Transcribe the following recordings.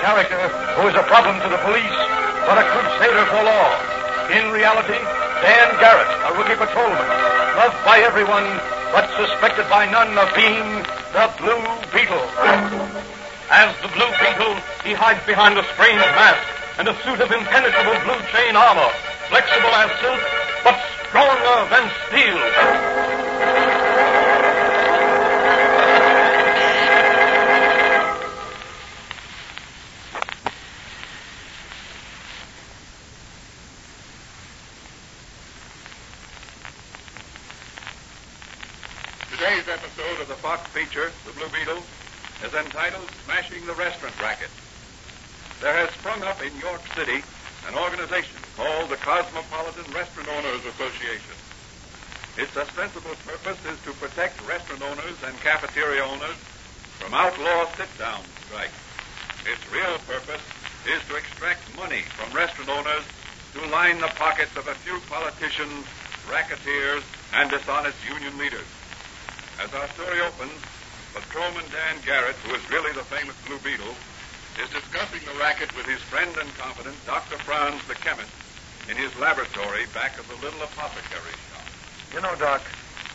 character who is a problem to the police, but a crusader for law. In reality, Dan Garrett, a rookie patrolman, loved by everyone, but suspected by none of being the Blue Beetle. As the Blue Beetle, he hides behind a strange mask and a suit of impenetrable blue chain armor, flexible as silk, but stronger than steel. Fox feature, The Blue Beetle, is entitled Smashing the Restaurant Racket. There has sprung up in York City an organization called the Cosmopolitan Restaurant Owners Association. Its ostensible purpose is to protect restaurant owners and cafeteria owners from outlaw sit-down strikes. Its real purpose is to extract money from restaurant owners to line the pockets of a few politicians, racketeers, and dishonest union leaders. As our story opens, Patrolman Dan Garrett, who is really the famous Blue Beetle, is discussing the racket with his friend and confidant, Dr. Franz, the chemist, in his laboratory back of the little apothecary shop. You know, Doc,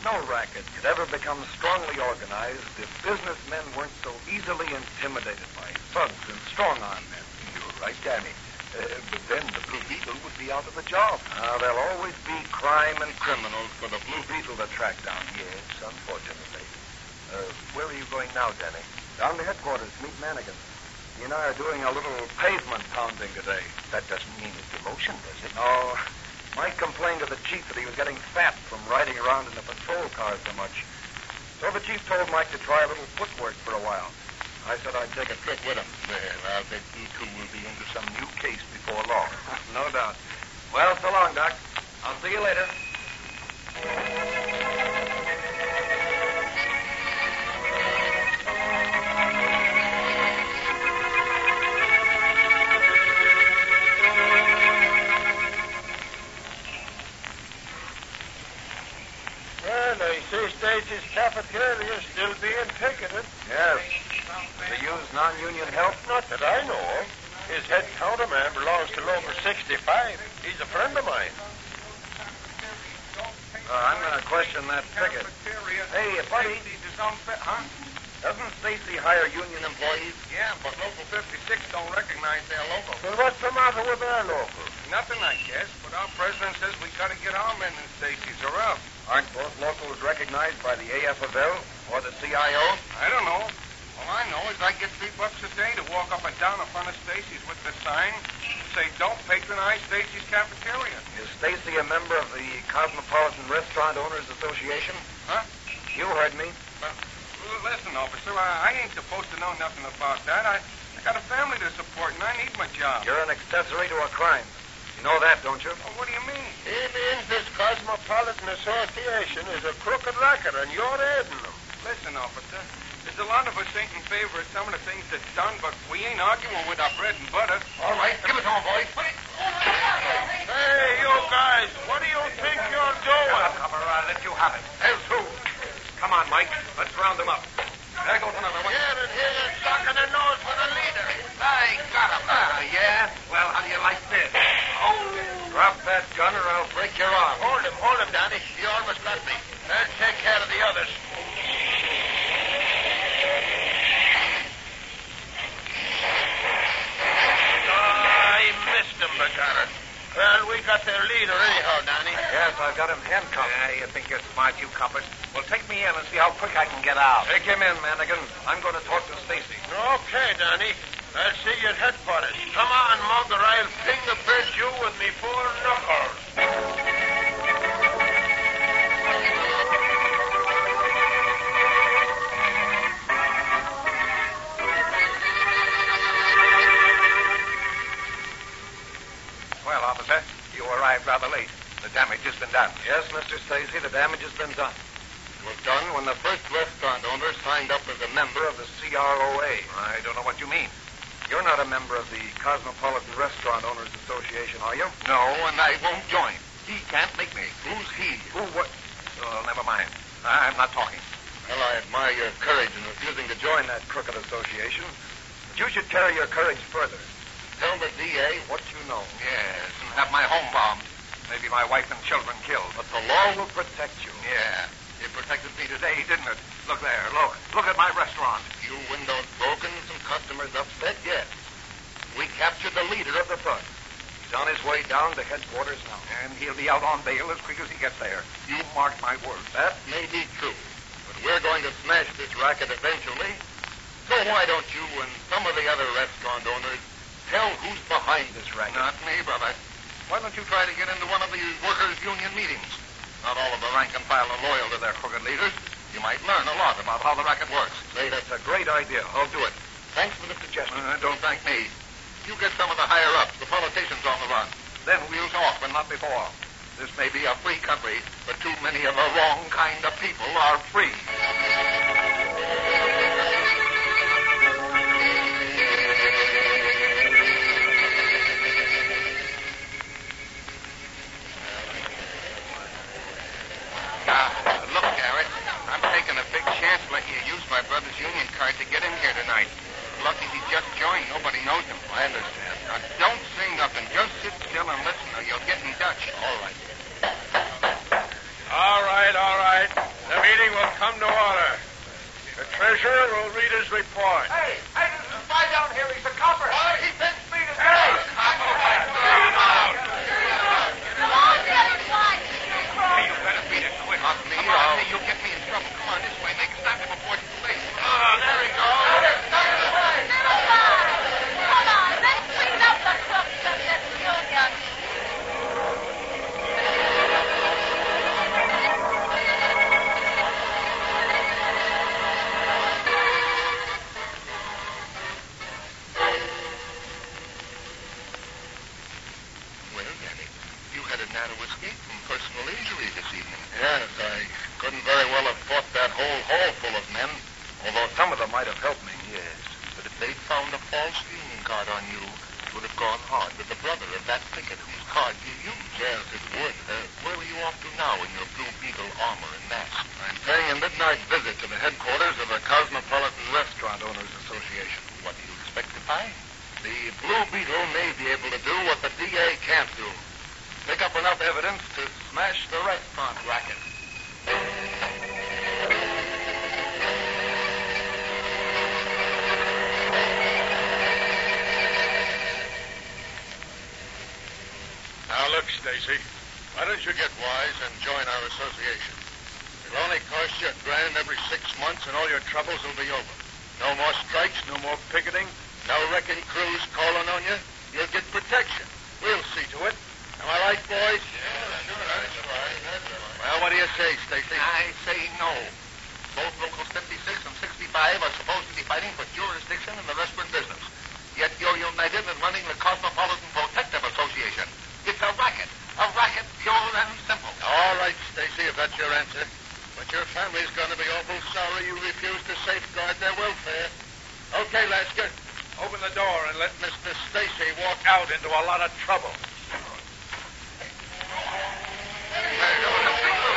no racket could ever become strongly organized if businessmen weren't so easily intimidated by thugs and strong-arm men. You're right, Danny. Uh, but then the Blue Beetle would be out of a job. Uh, there'll always be crime and criminals for the Blue Beetle to track down. Yes, unfortunately. Uh, where are you going now, Danny? Down to headquarters to meet Manigan. He and I are doing a little pavement pounding today. That doesn't mean it's demotion, does it? No. Mike complained to the chief that he was getting fat from riding around in the patrol car so much. So the chief told Mike to try a little footwork for a while. I take a trip with him. Well, I'll bet you two will be into some new case before long. no doubt. Well, so long, Doc. I'll see you later. Their local. Well, what's the matter with their local? Nothing, I guess, but our president says we gotta get our men in Stacy's or else. Aren't both locals recognized by the AFL or the CIO? I don't know. All I know is I get three bucks a day to walk up and down in front of Stacy's with the sign say, don't patronize Stacy's cafeteria. Is Stacy a member of the Cosmopolitan Restaurant Owners Association? Huh? You heard me. Well, listen, officer, I, I ain't supposed to know nothing about that. I, I got a family to support, and I need my job. You're an accessory to a crime. You know that, don't you? Well, what do you mean? It means this Cosmopolitan Association is a crooked racket, and you're aiding them. Listen, officer, there's a lot of us ain't in favor of some of the things that's done, but we ain't arguing with our bread and butter. All right, give it on, boys. Hey, you guys, what do you think you're doing? Cover, I'll let you have it. There's two. Come on, Mike. Let's round them up. There goes another one. Here and here, sucking the nose for the leader. I got him. Ah, yeah? Well, how do you like this? Hold Oh. Drop that gun or I'll break your arm. Hold him, hold him, Danny. You almost got me. I'll take care of the others. I missed him, Bacana. Well, we got their leader anyhow, Danny. Yes, I've got him handcuffed. Yeah, you think you're smart, you coppers? Well, take me in and see how quick I can get out. Take him in, Manigan. I'm going to talk to Stacy. Okay, Danny. I'll see you at headquarters. Come on, Mugger. I'll fingerprint you with me four knuckles. Down to headquarters now. And he'll be out on bail as quick as he gets there. You mark my words. That may be true. But we're going to smash this racket eventually. So why don't you and some of the other restaurant owners tell who's behind this racket? Not me, brother. Why don't you try to get into one of these workers' union meetings? Not all of the rank and file are loyal to their crooked leaders. You might learn a lot about how the racket works. Say, that's a great idea. I'll do it. Thanks for the suggestion. Uh, don't thank me. You get some of the higher ups, the politicians on the run. Then we'll talk, but not before. This may be a free country, but too many of the wrong kind of people are free. Stacy. Why don't you get wise and join our association? It'll only cost you a grand every six months, and all your troubles will be over. No more strikes, no more picketing, no wrecking crews calling on you. You'll get protection. We'll see to it. Am I right, boys? Yeah, that's right. Well, what do you say, Stacy? I say no. Both Locals 56 and 65 are supposed to be fighting for jurisdiction in the restaurant business. Yet you're united in running the Cosmopolitan Protective Association. It's a racket. Pure and simple. All right, Stacy, if that's your answer. But your family's going to be awful sorry you refused to safeguard their welfare. Okay, Lasker. Open the door and let Mr. Stacy walk out into a lot of trouble.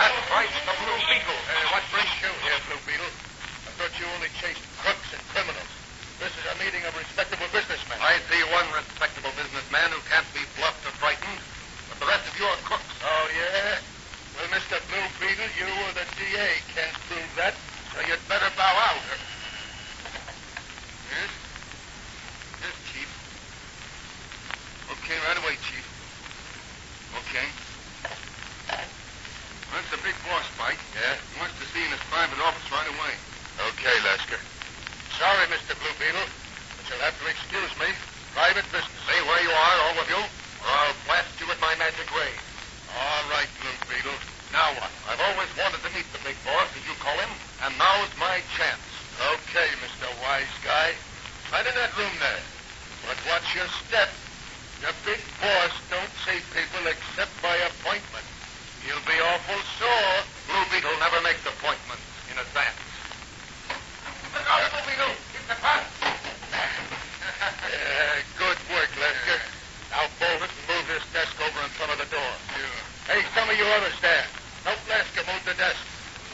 That's right, the Blue Beetle. Uh, what brings you here, Blue Beetle? I thought you only chased crooks and criminals. This is a meeting of respectable businessmen. I see one respectable businessman who can't be bluffed or frightened, but the rest of you are crooks. Oh, yeah? Well, Mr. Blue Beetle, you or the DA can't prove that, so you'd better bow out. Yes? Yes, Chief. Okay, right away, Chief. Okay. That's a big boss fight. Yeah? He wants to see in his private office right away. Okay, Lasker. Sorry, Mr. Blue Beetle, but you'll have to excuse me. Private business. Stay where you are, all of you, or I'll blast you with my magic ray. All right, Blue Beetle. Now what? I've always wanted to meet the big boss, as you call him, and now's my chance. Okay, Mr. Wise Guy. Right in that room there. But watch your step. The big boss don't see people except by appointment. He'll be awful sore. Blue Beetle never makes appointments in advance. Look out, Blue Beetle! Keep the path! Yeah, others there. Help Lasker move the desk.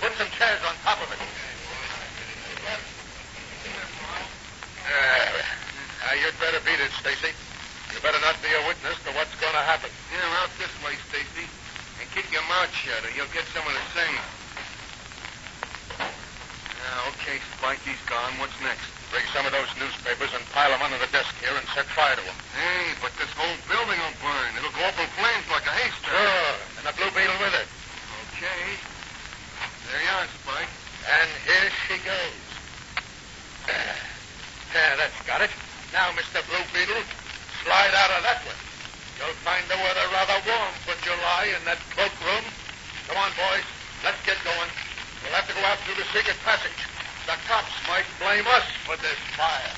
Put some chairs on top of it. There. Now, you'd better beat it, Stacy. You better not be a witness to what's going to happen. Yeah, out this way, Stacy. And mouth shut or you'll get some of the same. Yeah, okay, Spike, he's gone. What's next? Bring some of those newspapers and pile them under the desk here and set fire to them. Hey, but this whole building will burn. It'll go up in flames like a haystack. Sure. And the Blue Beetle with it. Okay. There you are, Spike. And here she goes. Yeah, that's got it. Now, Mr. Blue Beetle, slide out of that one. You'll find the weather rather warm for July in that cloakroom. On, boys. Let's get going. We'll have to go out through the secret passage. The cops might blame us for this fire.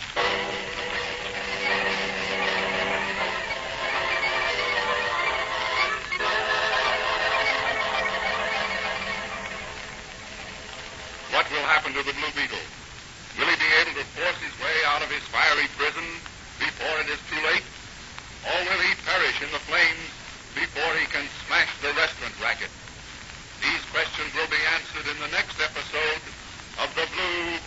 What will happen to the Blue Beetle? Will he be able to force his way out of his fiery prison before it is too late? Or will he perish in the flames before he can smash the restaurant racket? Questions will be answered in the next episode of The Blue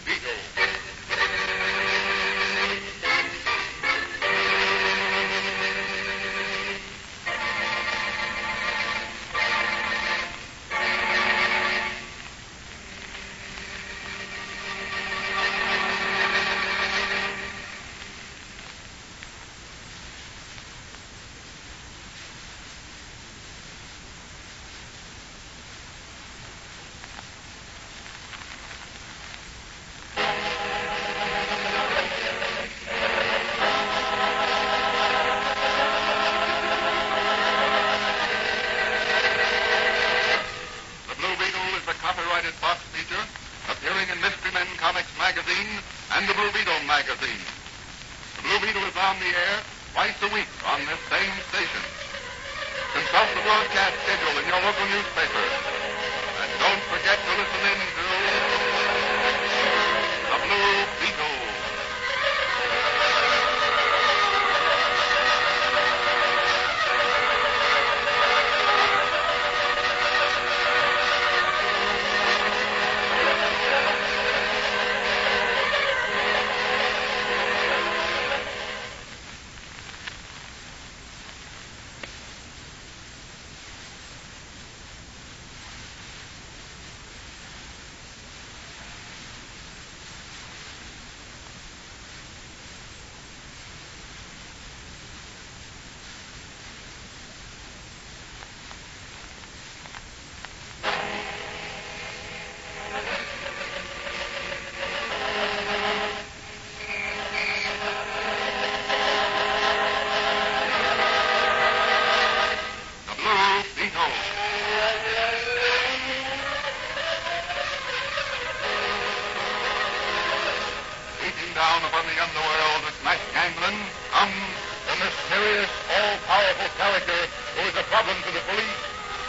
all-powerful character who is a problem to the police,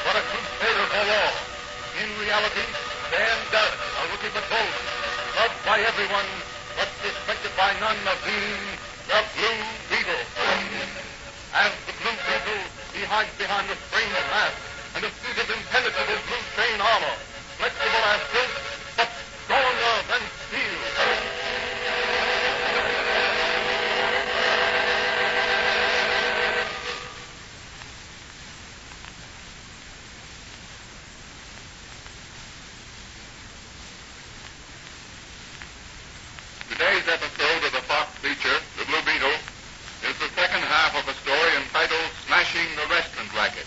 but a crusader for law. In reality, Dan Garrett, a rookie patrolman, loved by everyone, but suspected by none of being the Blue Beetle. As the Blue Beetle, he hides behind a strange mask and a suit of impenetrable blue chain armor, flexible as silk, but stronger than steel. Today's episode of the Fox feature, The Blue Beetle, is the second half of a story entitled Smashing the Restaurant Racket.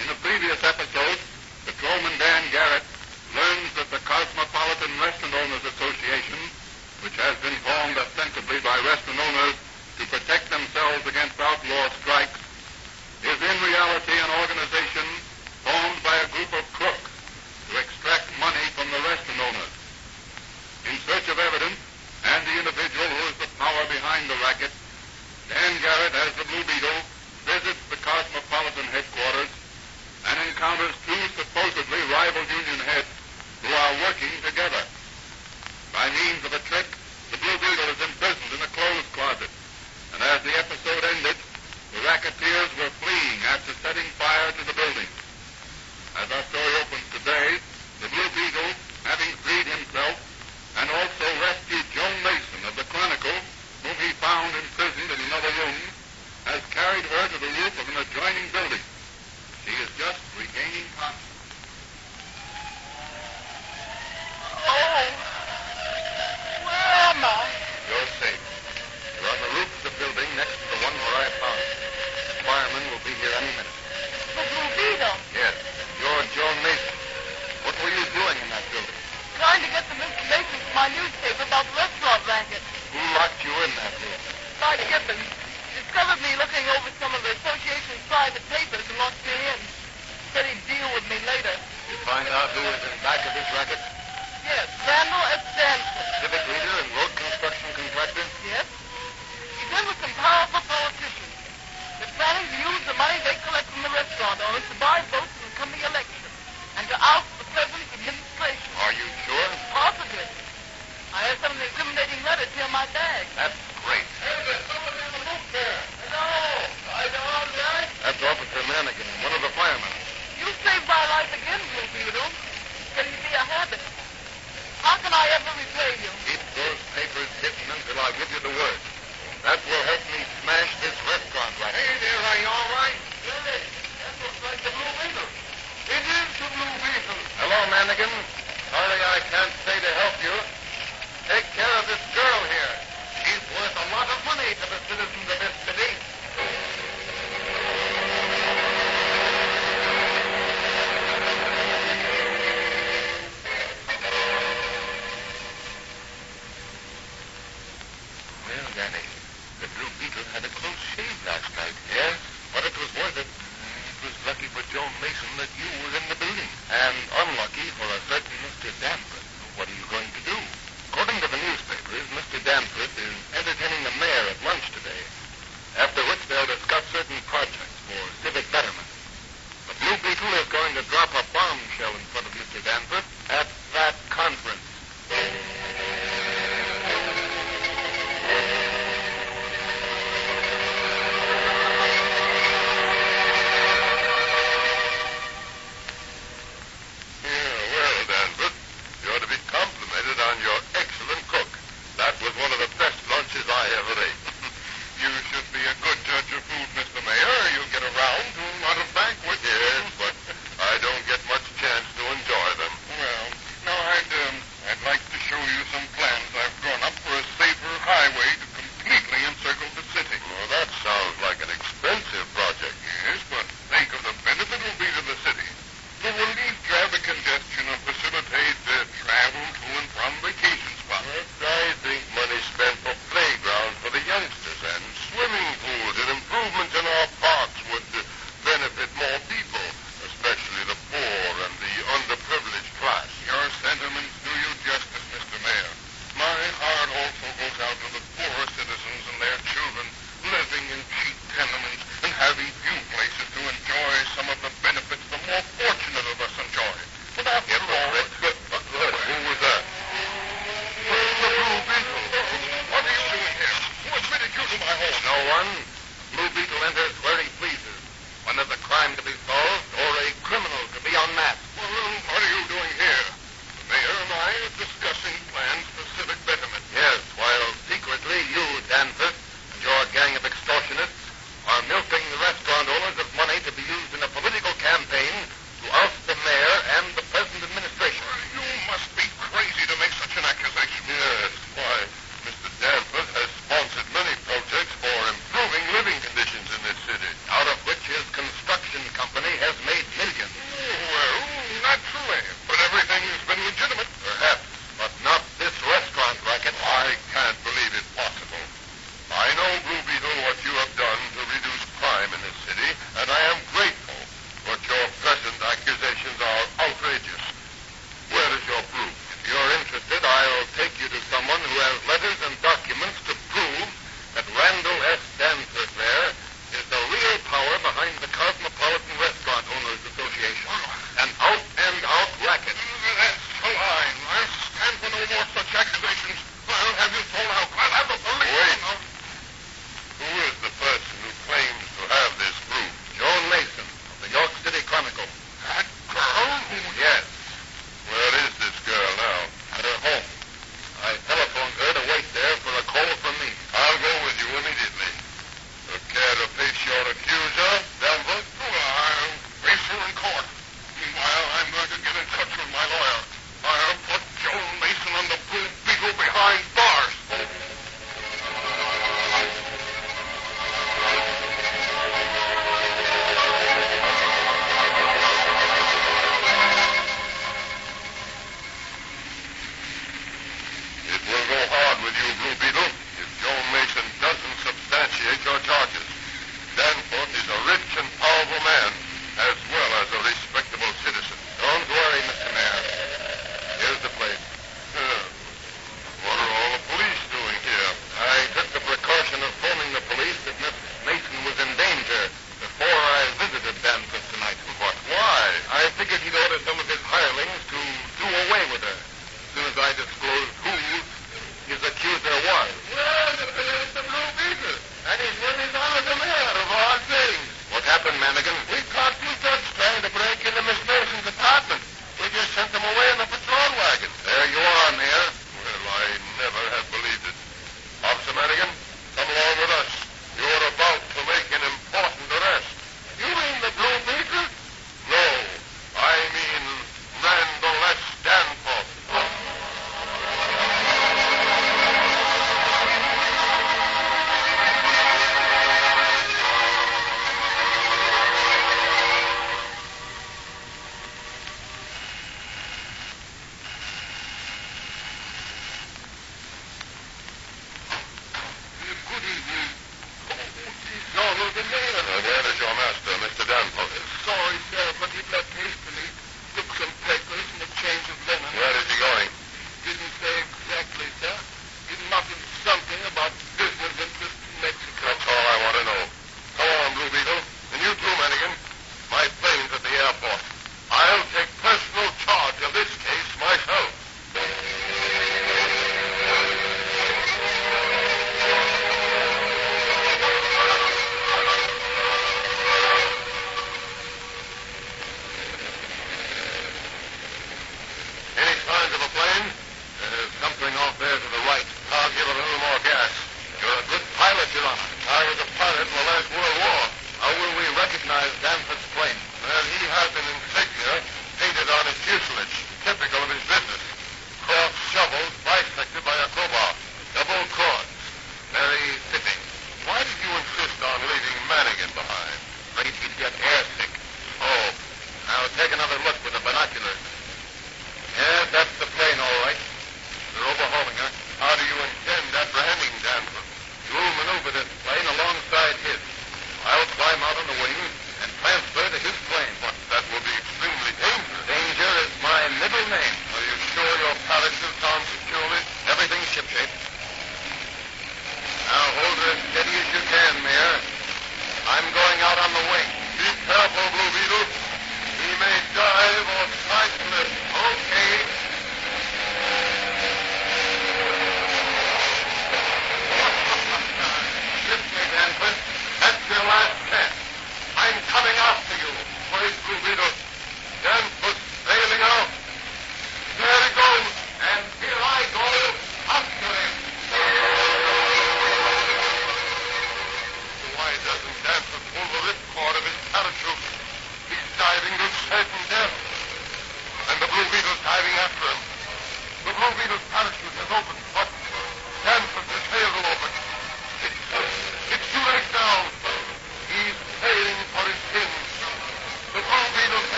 In the previous episode, patrolman Dan Garrett learns that the Cosmopolitan Restaurant Owners Association, which has been formed ostensibly by restaurant owners to protect themselves against outlaw strikes, is in reality an organization formed by a group of crooks to extract money from the restaurant owners. In search of evidence and the individual who is the power behind the racket, Dan Garrett, as the Blue Beetle, visits the Cosmopolitan headquarters encounters two supposedly rival union heads who are working together. By means of a trick, the Blue Beetle is imprisoned in a clothes closet, and as the episode ended, the racketeers were fleeing after setting fire to the building. As our story